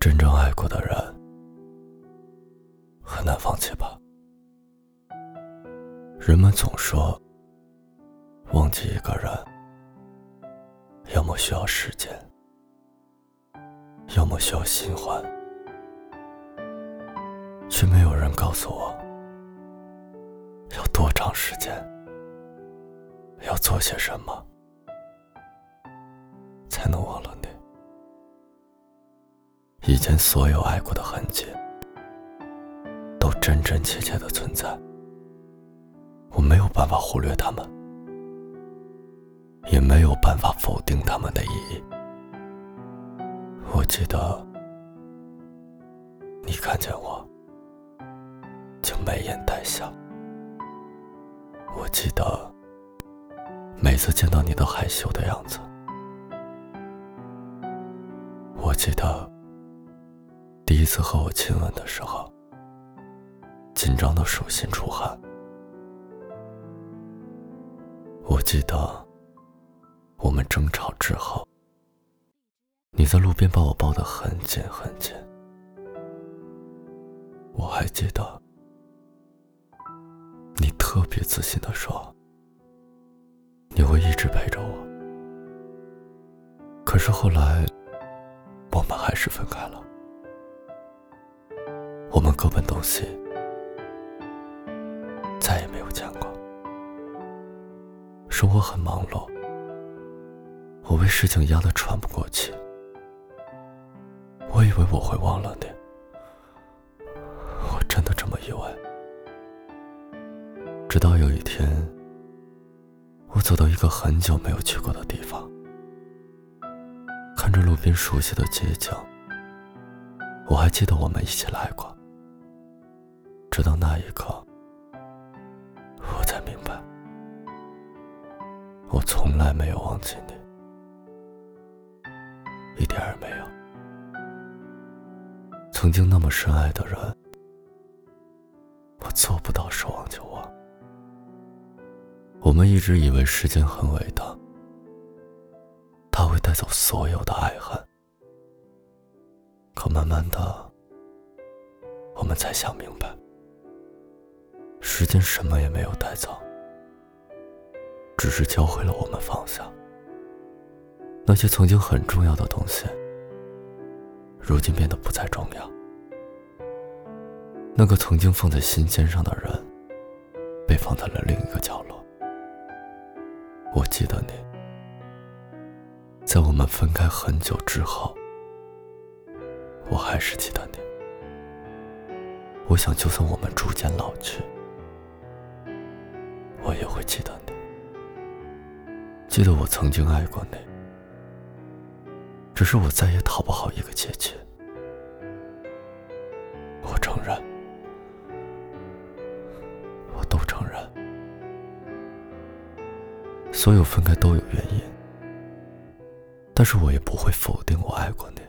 真正爱过的人很难放弃吧？人们总说，忘记一个人，要么需要时间，要么需要新欢，却没有人告诉我，要多长时间，要做些什么，以前所有爱过的痕迹，都真真切切的存在。我没有办法忽略他们，也没有办法否定他们的意义。我记得，你看见我就眉眼带笑。我记得，每次见到你都害羞的样子。我记得。第一次和我亲吻的时候，紧张的手心出汗。我记得我们争吵之后，你在路边把我抱得很紧很紧。我还记得你特别自信的说，你会一直陪着我。可是后来，我们还是分开了。各奔东西，再也没有见过。生活很忙碌，我被事情压得喘不过气。我以为我会忘了你，我真的这么以为。直到有一天，我走到一个很久没有去过的地方，看着路边熟悉的街景，我还记得我们一起来过。直到那一刻，我才明白，我从来没有忘记你，一点儿没有。曾经那么深爱的人，我做不到说忘就忘。我们一直以为时间很伟大，它会带走所有的爱恨，可慢慢的，我们才想明白。时间什么也没有带走，只是教会了我们放下那些曾经很重要的东西，如今变得不再重要。那个曾经放在心尖上的人，被放在了另一个角落。我记得你，在我们分开很久之后，我还是记得你。我想，就算我们逐渐老去。也会记得你，记得我曾经爱过你，只是我再也讨不好一个结局。我承认，我都承认，所有分开都有原因，但是我也不会否定我爱过你，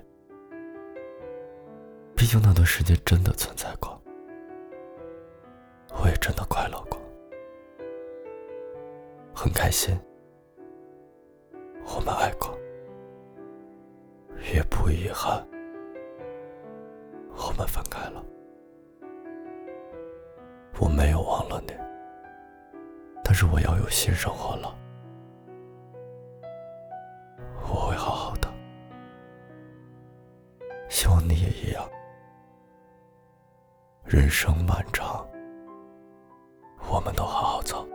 毕竟那段时间真的存在过，我也真的快。很开心，我们爱过，也不遗憾，我们分开了。我没有忘了你，但是我要有新生活了。我会好好的，希望你也一样。人生漫长，我们都好好走。